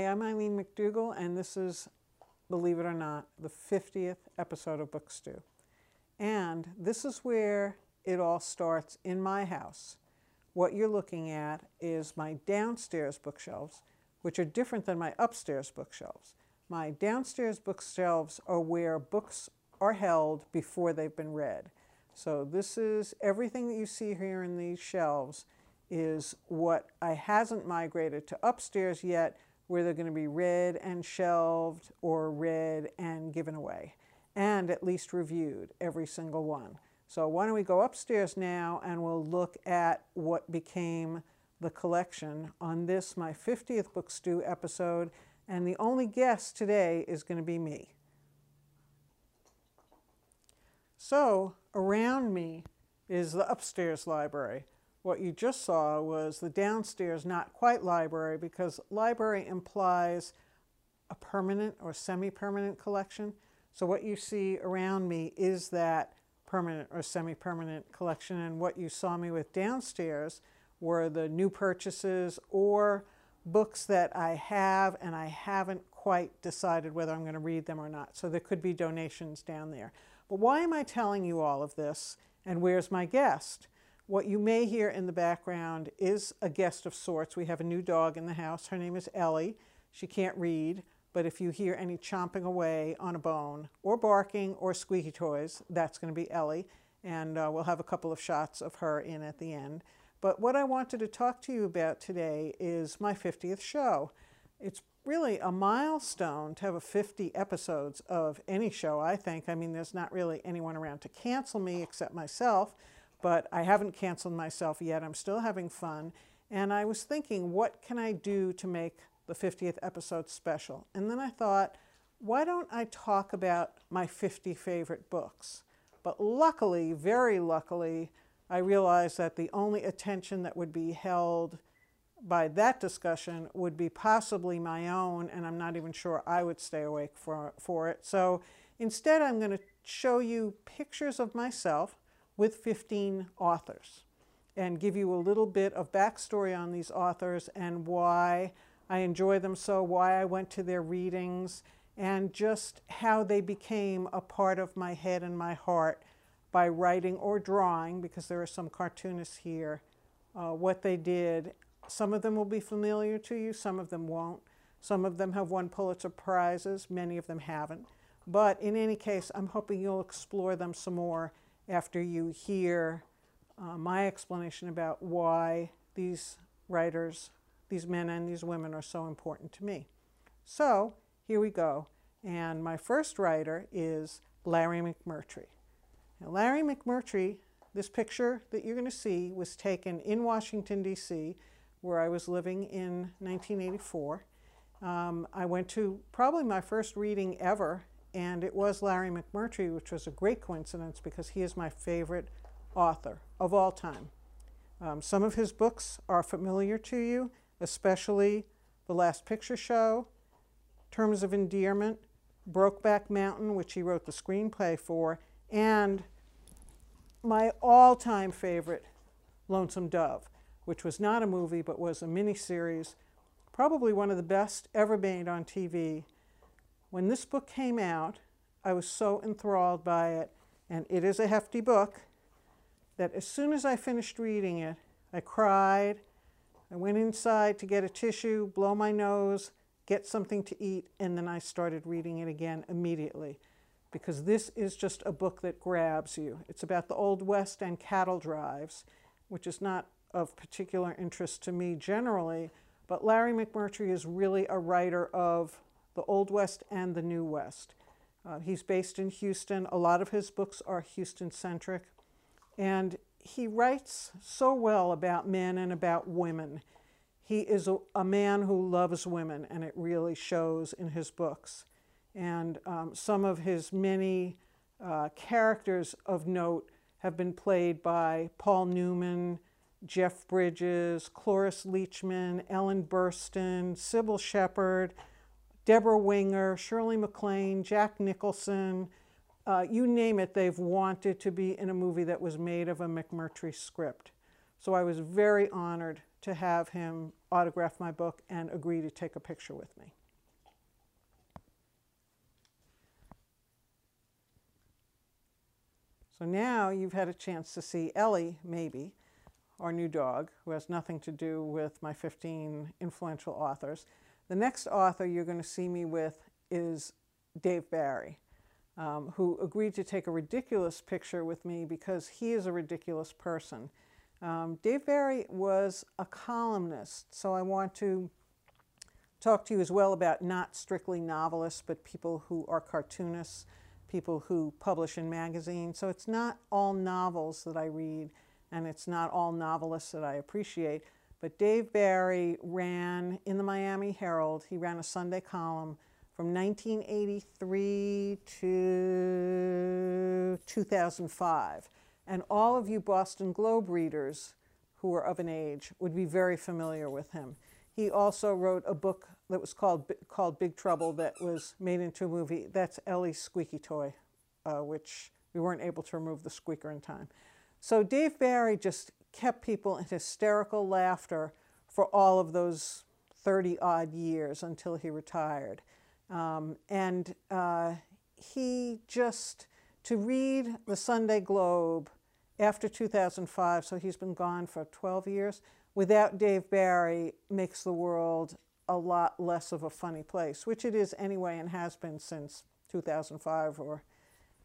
Hi, I'm Eileen McDougall, and this is, believe it or not, the 50th episode of Book. And this is where it all starts in my house. What you're looking at is my downstairs bookshelves, which are different than my upstairs bookshelves. My downstairs bookshelves are where books are held before they've been read. So this is everything that you see here in these shelves is what I hasn't migrated to upstairs yet, where they're going to be read and shelved or read and given away, and at least reviewed, every single one. So why don't we go upstairs now and we'll look at what became the collection on this, my 50th Book Stew episode, and the only guest today is going to be me. So around me is the upstairs library. What you just saw was the downstairs not quite library because library implies a permanent or semi-permanent collection. So what you see around me is that permanent or semi-permanent collection and what you saw me with downstairs were the new purchases or books that I have and I haven't quite decided whether I'm going to read them or not. So there could be donations down there. But why am I telling you all of this and where's my guest? What you may hear in the background is a guest of sorts. We have a new dog in the house. Her name is Ellie. She can't read, but if you hear any chomping away on a bone or barking or squeaky toys, that's going to be Ellie. And uh, we'll have a couple of shots of her in at the end. But what I wanted to talk to you about today is my 50th show. It's really a milestone to have a 50 episodes of any show, I think. I mean, there's not really anyone around to cancel me except myself but I haven't canceled myself yet. I'm still having fun. And I was thinking, what can I do to make the 50th episode special? And then I thought, why don't I talk about my 50 favorite books? But luckily, very luckily, I realized that the only attention that would be held by that discussion would be possibly my own, and I'm not even sure I would stay awake for, for it. So instead, I'm going to show you pictures of myself with 15 authors and give you a little bit of backstory on these authors and why I enjoy them so, why I went to their readings, and just how they became a part of my head and my heart by writing or drawing, because there are some cartoonists here, uh, what they did. Some of them will be familiar to you, some of them won't. Some of them have won Pulitzer Prizes, many of them haven't. But in any case, I'm hoping you'll explore them some more after you hear uh, my explanation about why these writers, these men and these women, are so important to me. So here we go. And my first writer is Larry McMurtry. Now, Larry McMurtry, this picture that you're going to see was taken in Washington, D.C., where I was living in 1984. Um, I went to probably my first reading ever and it was Larry McMurtry, which was a great coincidence because he is my favorite author of all time. Um, some of his books are familiar to you, especially The Last Picture Show, Terms of Endearment, Brokeback Mountain, which he wrote the screenplay for, and my all time favorite, Lonesome Dove, which was not a movie but was a miniseries, probably one of the best ever made on TV when this book came out, I was so enthralled by it, and it is a hefty book, that as soon as I finished reading it, I cried. I went inside to get a tissue, blow my nose, get something to eat, and then I started reading it again immediately. Because this is just a book that grabs you. It's about the Old West and cattle drives, which is not of particular interest to me generally, but Larry McMurtry is really a writer of the Old West and the New West. Uh, he's based in Houston. A lot of his books are Houston centric. And he writes so well about men and about women. He is a, a man who loves women, and it really shows in his books. And um, some of his many uh, characters of note have been played by Paul Newman, Jeff Bridges, Cloris Leachman, Ellen Burstyn, Cybill Shepherd, Debra Winger, Shirley MacLaine, Jack Nicholson, uh, you name it, they've wanted to be in a movie that was made of a McMurtry script. So I was very honored to have him autograph my book and agree to take a picture with me. So now you've had a chance to see Ellie, maybe, our new dog, who has nothing to do with my 15 influential authors. The next author you're going to see me with is Dave Barry, um, who agreed to take a ridiculous picture with me because he is a ridiculous person. Um, Dave Barry was a columnist, so I want to talk to you as well about not strictly novelists, but people who are cartoonists people who publish in magazines. So it's not all novels that I read, and it's not all novelists that I appreciate. But Dave Barry ran in the Miami Herald, he ran a Sunday column from 1983 to 2005. And all of you Boston Globe readers who are of an age would be very familiar with him. He also wrote a book that was called called Big Trouble that was made into a movie. That's Ellie's squeaky toy, uh, which we weren't able to remove the squeaker in time. So Dave Barry just kept people in hysterical laughter for all of those 30 odd years until he retired. Um, and uh, he just, to read the Sunday Globe after 2005, so he's been gone for 12 years, without Dave Barry makes the world a lot less of a funny place, which it is anyway and has been since 2005 or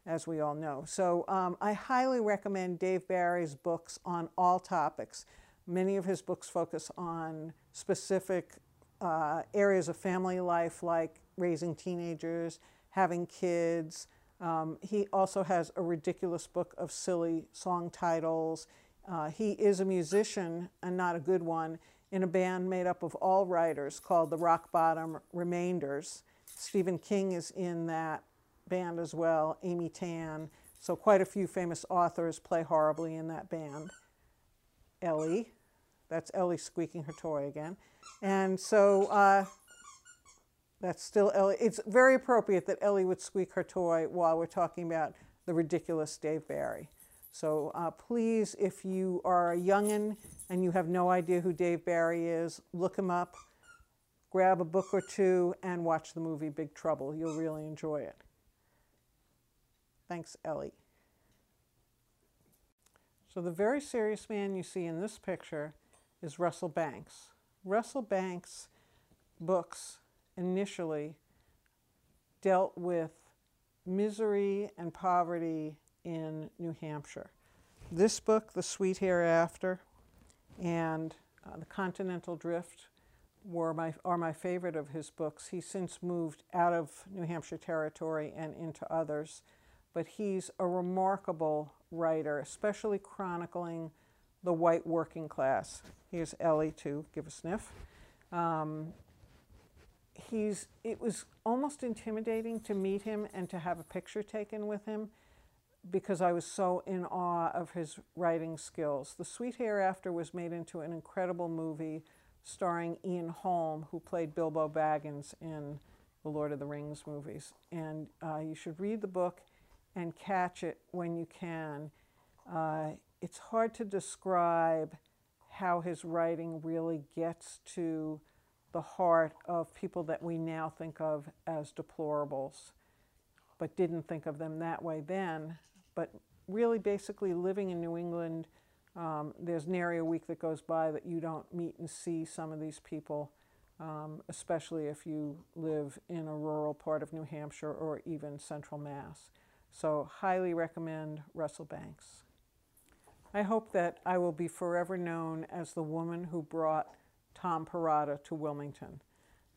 as we all know. So um, I highly recommend Dave Barry's books on all topics. Many of his books focus on specific uh, areas of family life like raising teenagers, having kids. Um, he also has a ridiculous book of silly song titles. Uh, he is a musician and not a good one in a band made up of all writers called the Rock Bottom Remainders. Stephen King is in that band as well, Amy Tan. So quite a few famous authors play horribly in that band. Ellie, that's Ellie squeaking her toy again. And so uh, that's still Ellie. It's very appropriate that Ellie would squeak her toy while we're talking about the ridiculous Dave Barry. So uh, please, if you are a youngin' and you have no idea who Dave Barry is, look him up, grab a book or two, and watch the movie Big Trouble. You'll really enjoy it. Thanks, Ellie. So the very serious man you see in this picture is Russell Banks. Russell Banks' books initially dealt with misery and poverty in New Hampshire. This book, The Sweet Hereafter, and uh, The Continental Drift were my, are my favorite of his books. He's since moved out of New Hampshire territory and into others, but he's a remarkable writer, especially chronicling the white working class. Here's Ellie to give a sniff. Um, he's, it was almost intimidating to meet him and to have a picture taken with him because I was so in awe of his writing skills. The Sweet Hereafter was made into an incredible movie starring Ian Holm, who played Bilbo Baggins in the Lord of the Rings movies. And uh, you should read the book and catch it when you can. Uh, it's hard to describe how his writing really gets to the heart of people that we now think of as deplorables, but didn't think of them that way then but really basically living in New England, um, there's nary a week that goes by that you don't meet and see some of these people, um, especially if you live in a rural part of New Hampshire or even central Mass. So, highly recommend Russell Banks. I hope that I will be forever known as the woman who brought Tom Perrotta to Wilmington.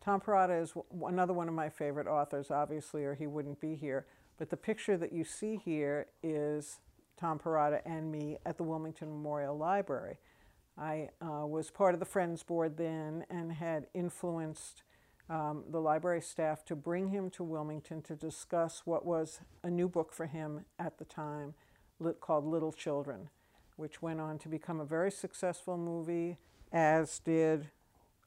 Tom Perrotta is another one of my favorite authors, obviously, or he wouldn't be here. But the picture that you see here is Tom Perrotta and me at the Wilmington Memorial Library. I uh, was part of the Friends Board then and had influenced um, the library staff to bring him to Wilmington to discuss what was a new book for him at the time called Little Children, which went on to become a very successful movie, as did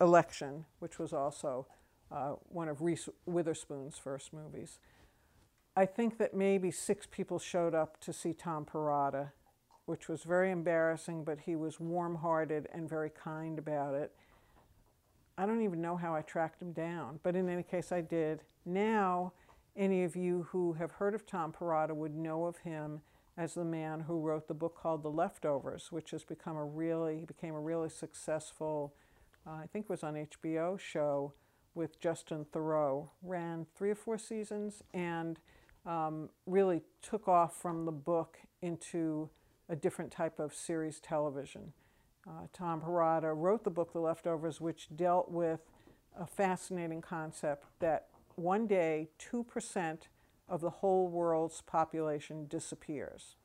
Election, which was also uh, one of Reese Witherspoon's first movies. I think that maybe six people showed up to see Tom Perrotta, which was very embarrassing, but he was warm hearted and very kind about it. I don't even know how I tracked him down, but in any case, I did. Now, any of you who have heard of Tom Perrotta would know of him as the man who wrote the book called The Leftovers, which has become a really became a really successful, uh, I think it was on HBO show with Justin Theroux. Ran three or four seasons and um, really took off from the book into a different type of series television. Uh, Tom Perrotta wrote the book The Leftovers, which dealt with a fascinating concept that one day 2% of the whole world's population disappears.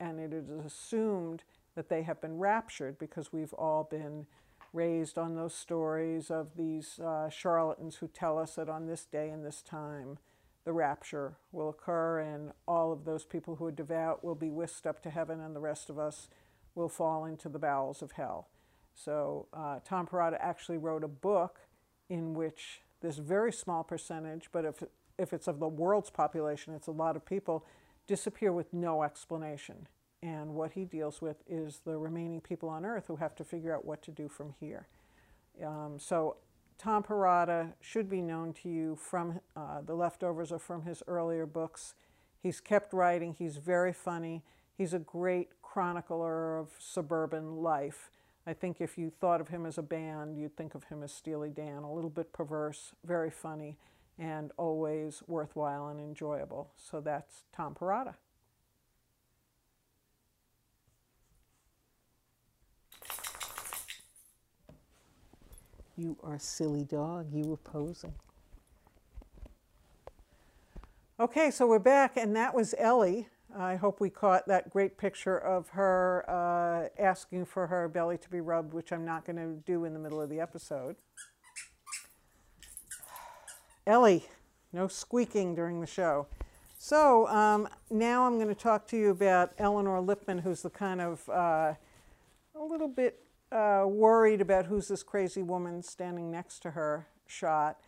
And it is assumed that they have been raptured because we've all been raised on those stories of these uh, charlatans who tell us that on this day and this time the rapture will occur and all of those people who are devout will be whisked up to heaven and the rest of us will fall into the bowels of hell. So uh, Tom Perrotta actually wrote a book in which this very small percentage, but if, if it's of the world's population, it's a lot of people, disappear with no explanation. And what he deals with is the remaining people on Earth who have to figure out what to do from here. Um, so Tom Perrotta should be known to you from uh, The Leftovers or from his earlier books. He's kept writing, he's very funny, he's a great chronicler of suburban life. I think if you thought of him as a band, you'd think of him as Steely Dan, a little bit perverse, very funny, and always worthwhile and enjoyable. So that's Tom Perrotta. You are a silly dog. You were posing. Okay, so we're back, and that was Ellie. I hope we caught that great picture of her uh, asking for her belly to be rubbed, which I'm not going to do in the middle of the episode. Ellie, no squeaking during the show. So um, now I'm going to talk to you about Elinor Lipman, who's the kind of uh, a little bit uh, worried about who's this crazy woman standing next to her shot.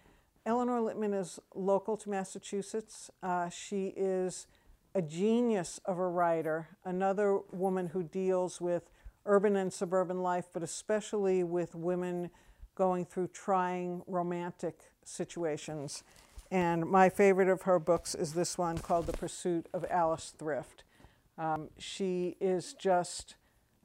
Elinor Lipman is local to Massachusetts. Uh, she is a genius of a writer, another woman who deals with urban and suburban life, but especially with women going through trying romantic situations. And my favorite of her books is this one called The Pursuit of Alice Thrift. Um, she is just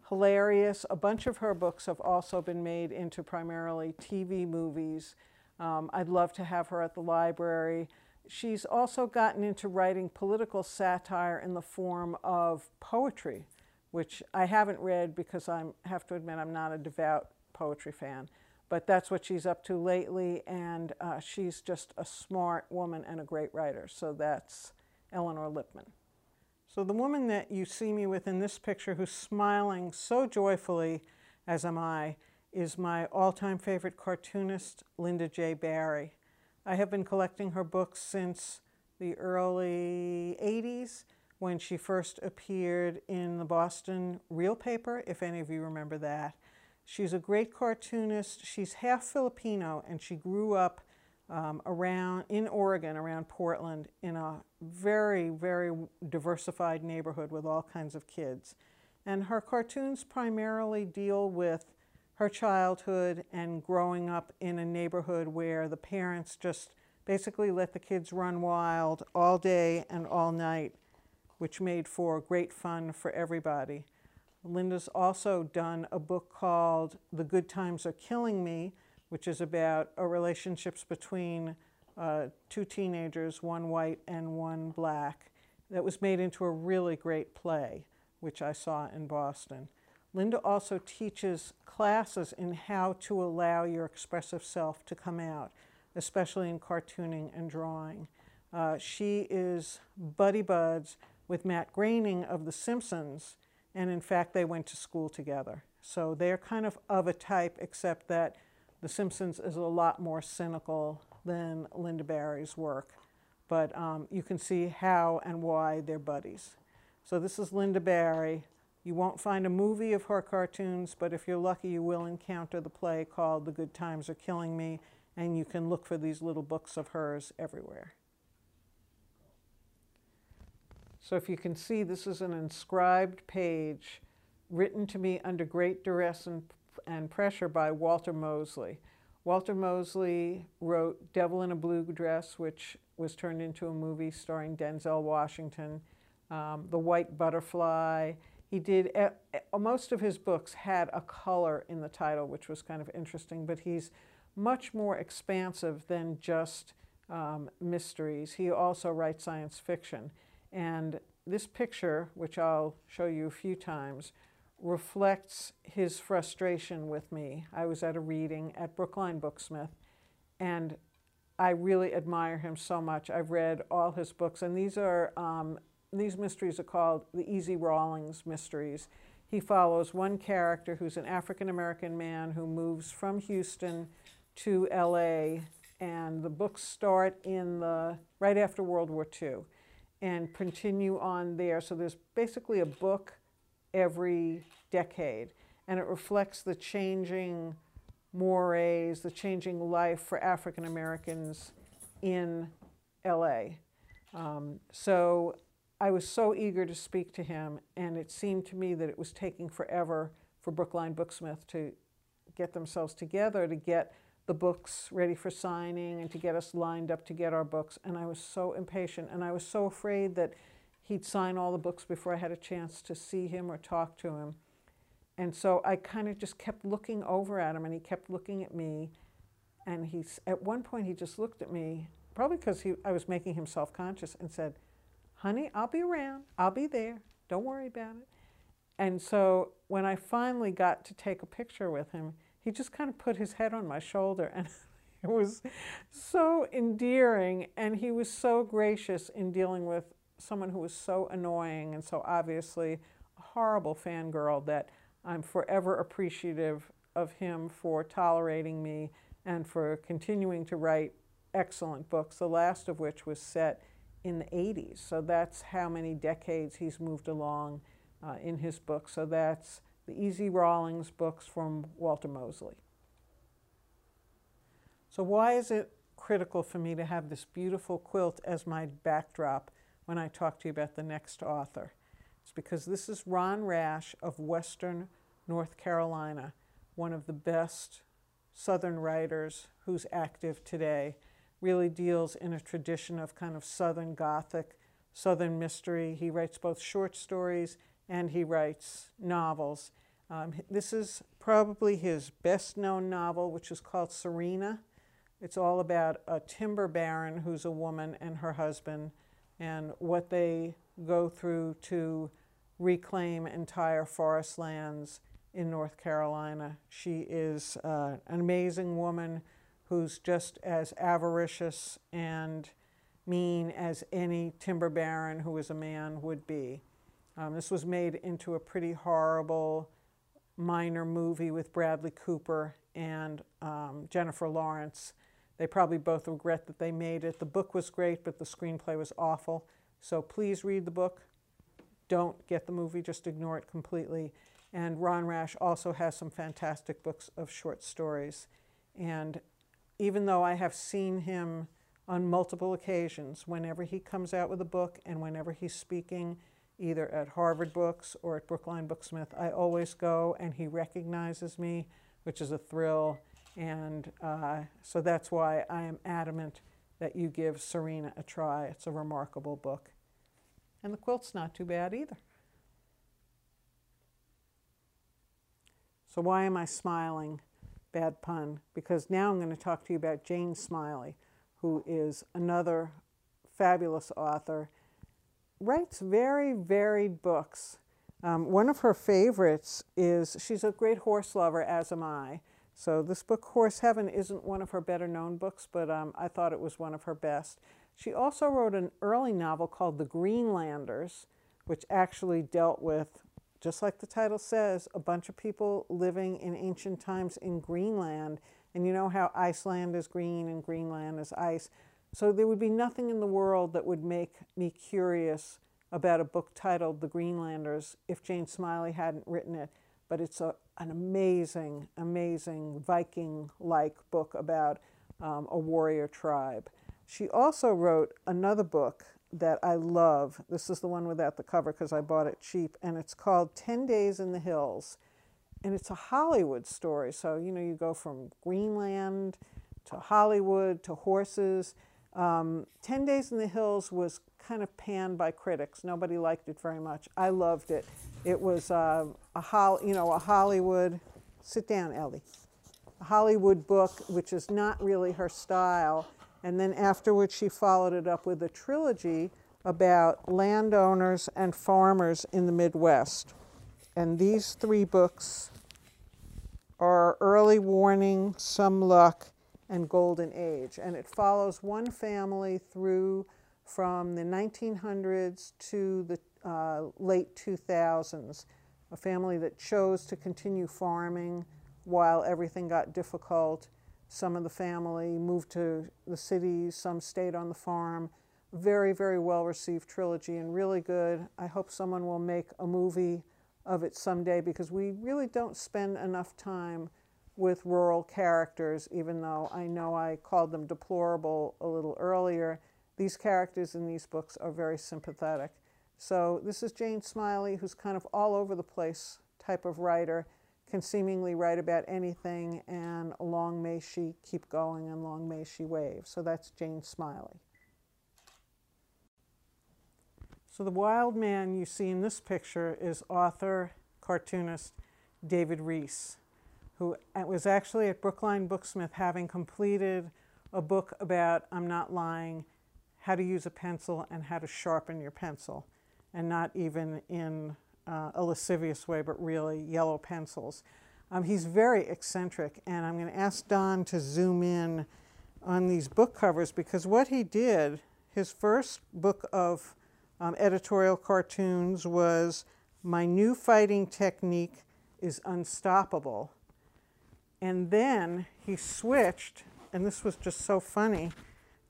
hilarious. A bunch of her books have also been made into primarily TV movies. Um, I'd love to have her at the library. She's also gotten into writing political satire in the form of poetry, which I haven't read because I have to admit I'm not a devout poetry fan. But that's what she's up to lately, and uh, she's just a smart woman and a great writer. So that's Elinor Lipman. So the woman that you see me with in this picture who's smiling so joyfully, as am I, is my all-time favorite cartoonist, Lynda J. Barry. I have been collecting her books since the early 80s when she first appeared in the Boston Real Paper, if any of you remember that. She's a great cartoonist. She's half Filipino and she grew up um, around in Oregon, around Portland, in a very, very diversified neighborhood with all kinds of kids. And her cartoons primarily deal with her childhood and growing up in a neighborhood where the parents just basically let the kids run wild all day and all night, which made for great fun for everybody. Lynda's also done a book called The Good Times Are Killing Me, which is about relationships between uh, two teenagers, one white and one black, that was made into a really great play, which I saw in Boston. Lynda also teaches classes in how to allow your expressive self to come out, especially in cartooning and drawing. Uh, she is buddy buds with Matt Groening of The Simpsons, and in fact, they went to school together. So they're kind of of a type, except that The Simpsons is a lot more cynical than Lynda Barry's work. But um, you can see how and why they're buddies. So this is Lynda Barry. You won't find a movie of her cartoons, but if you're lucky, you will encounter the play called The Good Times Are Killing Me, and you can look for these little books of hers everywhere. So if you can see, this is an inscribed page written to me under great duress and, and pressure by Walter Mosley. Walter Mosley wrote Devil in a Blue Dress, which was turned into a movie starring Denzel Washington, um, The White Butterfly. He did, uh, most of his books had a color in the title, which was kind of interesting, but he's much more expansive than just um, mysteries. He also writes science fiction. And this picture, which I'll show you a few times, reflects his frustration with me. I was at a reading at Brookline Booksmith, and I really admire him so much. I've read all his books, and these are um, these mysteries are called the Easy Rawlins mysteries. He follows one character who's an African American man who moves from Houston to L.A. and the books start in the right after World War II and continue on there. So there's basically a book every decade, and it reflects the changing mores, the changing life for African Americans in LA. Um, so I was so eager to speak to him, and it seemed to me that it was taking forever for Brookline Booksmith to get themselves together to get the books ready for signing and to get us lined up to get our books. And I was so impatient, and I was so afraid that he'd sign all the books before I had a chance to see him or talk to him. And so I kind of just kept looking over at him, and he kept looking at me. And he's at one point he just looked at me, probably because I was making him self-conscious, and said, "Honey, I'll be around. I'll be there. Don't worry about it." And so when I finally got to take a picture with him, he just kind of put his head on my shoulder, and it was so endearing. And he was so gracious in dealing with someone who was so annoying and so obviously a horrible fangirl that I'm forever appreciative of him for tolerating me and for continuing to write excellent books, the last of which was set in the 80s. So that's how many decades he's moved along uh, in his book. So that's the Easy Rawlins books from Walter Mosley. So why is it critical for me to have this beautiful quilt as my backdrop when I talk to you about the next author? It's because this is Ron Rash of Western North Carolina, one of the best Southern writers who's active today, really deals in a tradition of kind of Southern Gothic, Southern mystery. He writes both short stories and he writes novels. Um, this is probably his best known novel, which is called Serena. It's all about a timber baron who's a woman and her husband and what they go through to reclaim entire forest lands in North Carolina. She is uh, an amazing woman who's just as avaricious and mean as any timber baron who is a man would be. Um, this was made into a pretty horrible minor movie with Bradley Cooper and um, Jennifer Lawrence. They probably both regret that they made it. The book was great, but the screenplay was awful. So please read the book. Don't get the movie, just ignore it completely. And Ron Rash also has some fantastic books of short stories. And even though I have seen him on multiple occasions, whenever he comes out with a book and whenever he's speaking, either at Harvard Books or at Brookline Booksmith, I always go and he recognizes me, which is a thrill. And uh, so that's why I am adamant that you give Serena a try. It's a remarkable book. And the quilt's not too bad either. So why am I smiling? Bad pun. Because now I'm going to talk to you about Jane Smiley, who is another fabulous author. Writes very varied books. Um, one of her favorites is, she's a great horse lover, as am I. So this book, Horse Heaven, isn't one of her better known books, but um, I thought it was one of her best. She also wrote an early novel called The Greenlanders, which actually dealt with, just like the title says, a bunch of people living in ancient times in Greenland. And you know how Iceland is green and Greenland is ice. So there would be nothing in the world that would make me curious about a book titled The Greenlanders if Jane Smiley hadn't written it. But it's a, an amazing, amazing Viking like book about um, a warrior tribe. She also wrote another book that I love. This is the one without the cover because I bought it cheap, and it's called 10 Days in the Hills. and it's a Hollywood story. So, you know, you go from Greenland to Hollywood to horses. Um, Ten Days in the Hills was kind of panned by critics. Nobody liked it very much. I loved it. It was uh, a hol- you know a Hollywood. Sit down, Ellie. A Hollywood book, which is not really her style. And then afterwards, she followed it up with a trilogy about landowners and farmers in the Midwest. And these three books are Early Warning, Some Luck, and Golden Age. And it follows one family through from the 1900s to the uh, late 2000s, a family that chose to continue farming while everything got difficult. Some of the family moved to the cities, some stayed on the farm. Very, very well received trilogy and really good. I hope someone will make a movie of it someday because we really don't spend enough time with rural characters, even though I know I called them deplorable a little earlier. These characters in these books are very sympathetic. So this is Jane Smiley, who's kind of all over the place type of writer, can seemingly write about anything, and long may she keep going and long may she wave. So that's Jane Smiley. So the wild man you see in this picture is author, cartoonist David Rees, who was actually at Brookline Booksmith having completed a book about, I'm not lying, how to use a pencil and how to sharpen your pencil, and not even in uh, a lascivious way, but really yellow pencils. Um, he's very eccentric, and I'm going to ask Don to zoom in on these book covers because what he did, his first book of um, editorial cartoons was My New Fighting Technique is Unstoppable. And then he switched, and this was just so funny,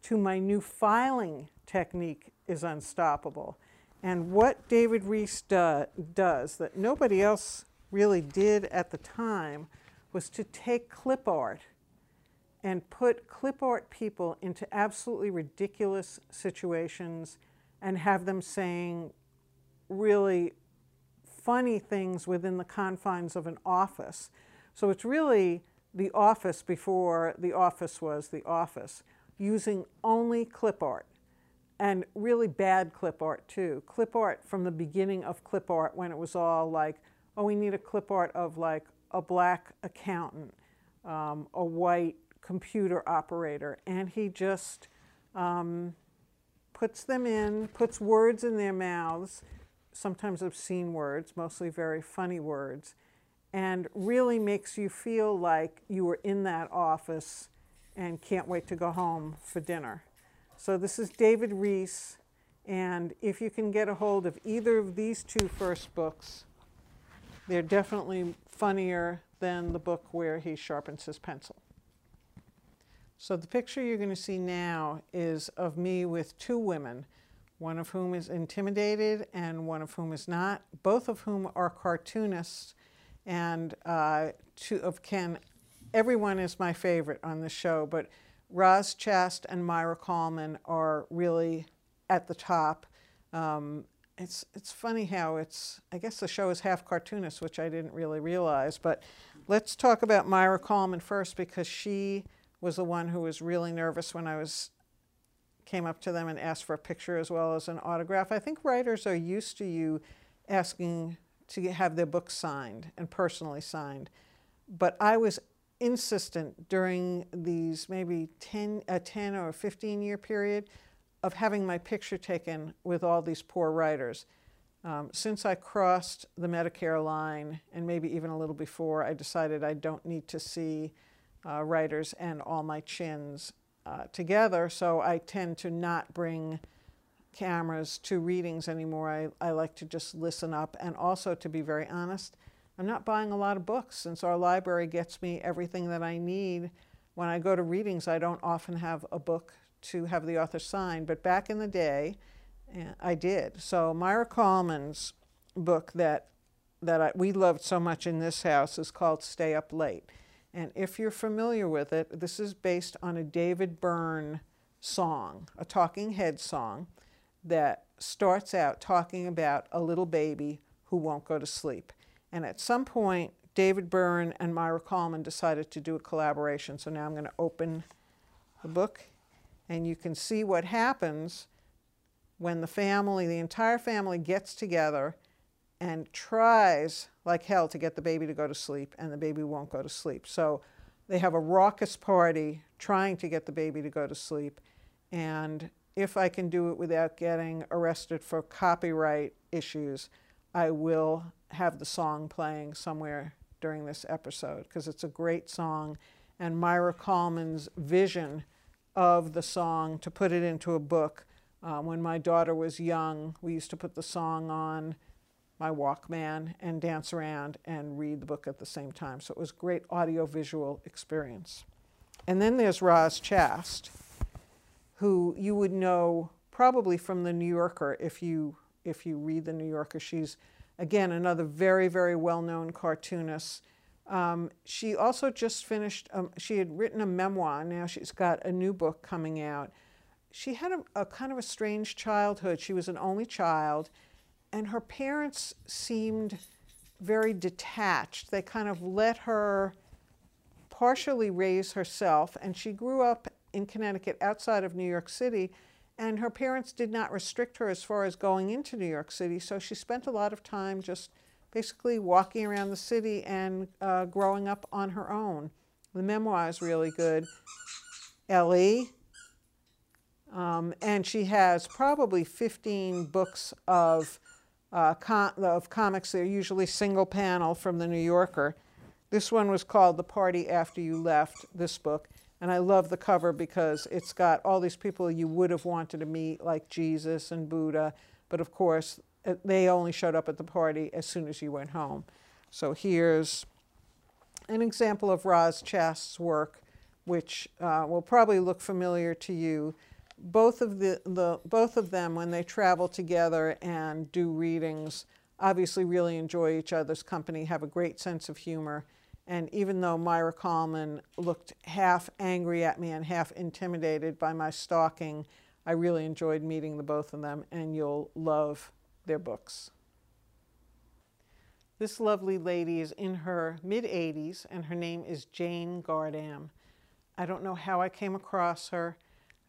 to My New Filing Technique is Unstoppable. And what David Rees do, does that nobody else really did at the time was to take clip art and put clip art people into absolutely ridiculous situations and have them saying really funny things within the confines of an office. So it's really the office before the office was the office, using only clip art and really bad clip art too. Clip art from the beginning of clip art when it was all like, oh, we need a clip art of like a black accountant, um, a white computer operator, and he just um, puts them in, puts words in their mouths, sometimes obscene words, mostly very funny words, and really makes you feel like you were in that office and can't wait to go home for dinner. So this is David Rees, and if you can get a hold of either of these two first books, they're definitely funnier than the book where he sharpens his pencil. So the picture you're going to see now is of me with two women, one of whom is intimidated and one of whom is not, both of whom are cartoonists, and uh, two of Ken. Everyone is my favorite on the show, but Roz Chast and Maira Kalman are really at the top. Um, it's it's funny how it's I guess the show is half cartoonist, which I didn't really realize. But let's talk about Maira Kalman first because she was the one who was really nervous when I was came up to them and asked for a picture as well as an autograph. I think writers are used to you asking to have their books signed and personally signed. But I was insistent during these maybe 10, a 10 or 15 year period of having my picture taken with all these poor writers. Um, since I crossed the Medicare line, and maybe even a little before, I decided I don't need to see uh, writers and all my chins uh, together, so I tend to not bring cameras to readings anymore. I, I like to just listen up, and also, to be very honest, I'm not buying a lot of books since our library gets me everything that I need. When I go to readings, I don't often have a book to have the author sign, but back in the day, eh, I did. So Maira Kalman's book that that I, we loved so much in this house is called Stay Up Late. And if you're familiar with it, this is based on a David Byrne song, a talking head song that starts out talking about a little baby who won't go to sleep. And at some point David Byrne and Maira Kalman decided to do a collaboration. So now I'm going to open the book and you can see what happens when the family, the entire family gets together and tries like hell to get the baby to go to sleep and the baby won't go to sleep. So they have a raucous party trying to get the baby to go to sleep and if I can do it without getting arrested for copyright issues, I will have the song playing somewhere during this episode because it's a great song. And Maira Kalman's vision of the song to put it into a book. Uh, when my daughter was young, we used to put the song on my Walkman and dance around and read the book at the same time. So it was a great audio-visual experience. And then there's Roz Chast, who you would know probably from the New Yorker if you if you read the New Yorker. She's again another very very well-known cartoonist. Um, she also just finished. Um, she had written a memoir. Now she's got a new book coming out. She had a, a kind of a strange childhood. She was an only child, and her parents seemed very detached. They kind of let her partially raise herself, and she grew up in Connecticut outside of New York City. And her parents did not restrict her as far as going into New York City, so she spent a lot of time just basically walking around the city and uh, growing up on her own. The memoir is really good. Ellie. Um, and she has probably 15 books of, uh, com of comics. They're usually single panel from the New Yorker. This one was called The Party After You Left, this book. And I love the cover because it's got all these people you would have wanted to meet, like Jesus and Buddha. But of course, uh, they only showed up at the party as soon as you went home. So here's an example of Roz Chast's work, which uh, will probably look familiar to you. Both of, the, the, both of them, when they travel together and do readings, obviously really enjoy each other's company, have a great sense of humor, and even though Maira Kalman looked half angry at me and half intimidated by my stalking, I really enjoyed meeting the both of them, and you'll love their books. This lovely lady is in her mid 80s, and her name is Jane Gardam. I don't know how I came across her.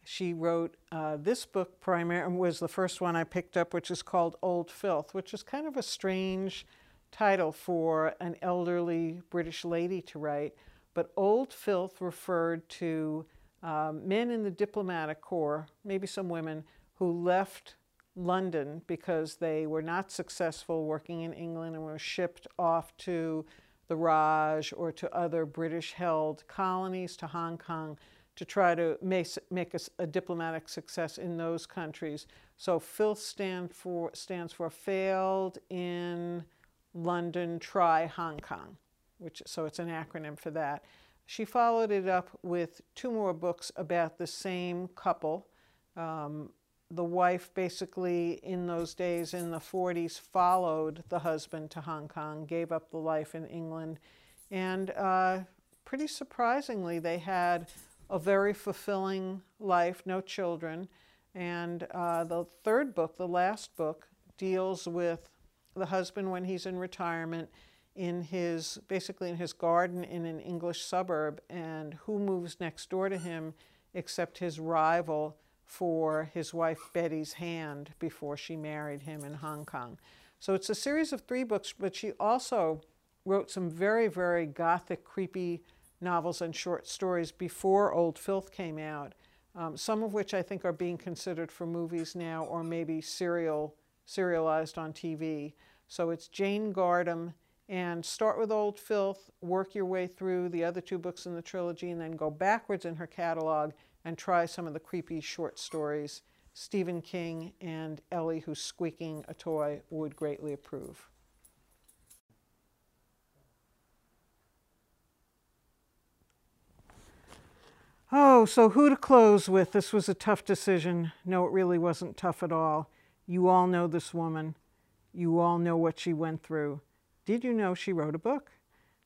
She wrote uh, this book, primarily was the first one I picked up, which is called Old Filth, which is kind of a strange title for an elderly British lady to write, but Old Filth referred to um, men in the diplomatic corps, maybe some women, who left London because they were not successful working in England and were shipped off to the Raj or to other British held colonies, to Hong Kong, to try to make, a, a, diplomatic success in those countries. So FILTH stand for, stands for Failed in London, try Hong Kong, which, so it's an acronym for that. She followed it up with two more books about the same couple. Um, the wife basically in those days in the 40s followed the husband to Hong Kong, gave up the life in England, and uh, pretty surprisingly, they had a very fulfilling life, no children. And uh, the third book, the last book, deals with the husband when he's in retirement in his basically in his garden in an English suburb and who moves next door to him except his rival for his wife Betty's hand before she married him in Hong Kong. So it's a series of three books, but she also wrote some very, very gothic, creepy novels and short stories before Old Filth came out, um, some of which I think are being considered for movies now or maybe serial, serialized on TV. So it's Jane Gardam, and start with Old Filth, work your way through the other two books in the trilogy, and then go backwards in her catalog and try some of the creepy short stories. Stephen King and Ellie, who's squeaking a toy, would greatly approve. Oh, so who to close with? This was a tough decision. No, it really wasn't tough at all. You all know this woman. You all know what she went through. Did you know she wrote a book?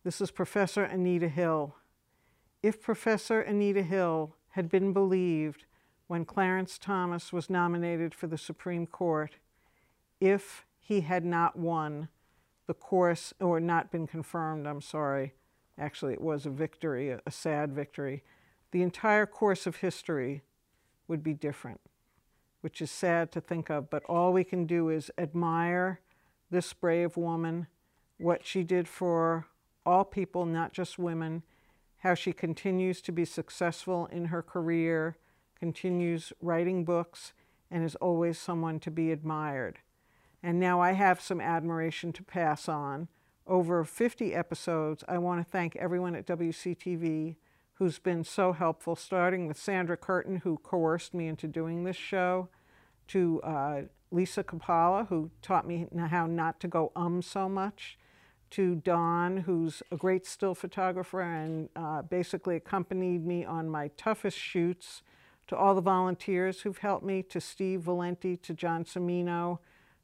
This is Professor Anita Hill. If Professor Anita Hill had been believed when Clarence Thomas was nominated for the Supreme Court, if he had not won, the course, or not been confirmed, I'm sorry. Actually, it was a victory, a, a sad victory. The entire course of history would be different, which is sad to think of, but all we can do is admire this brave woman, what she did for all people, not just women, how she continues to be successful in her career, continues writing books, and is always someone to be admired. And now I have some admiration to pass on. Over 50 episodes, I want to thank everyone at WCTV who's been so helpful, starting with Sandra Curtin, who coerced me into doing this show, to uh, Lisa Kapala, who taught me how not to go um so much, to Don, who's a great still photographer and uh, basically accompanied me on my toughest shoots, to all the volunteers who've helped me, to Steve Valenti, to John Semino,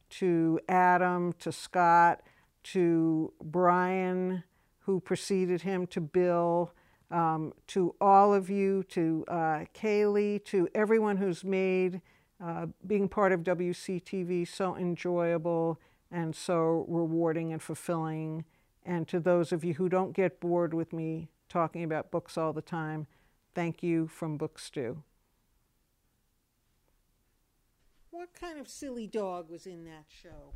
to Adam, to Scott, to Brian, who preceded him, to Bill, um, to all of you, to uh, Kaylee, to everyone who's made uh, being part of WCTV so enjoyable and so rewarding and fulfilling. And to those of you who don't get bored with me talking about books all the time, thank you from Book Stew. What kind of silly dog was in that show?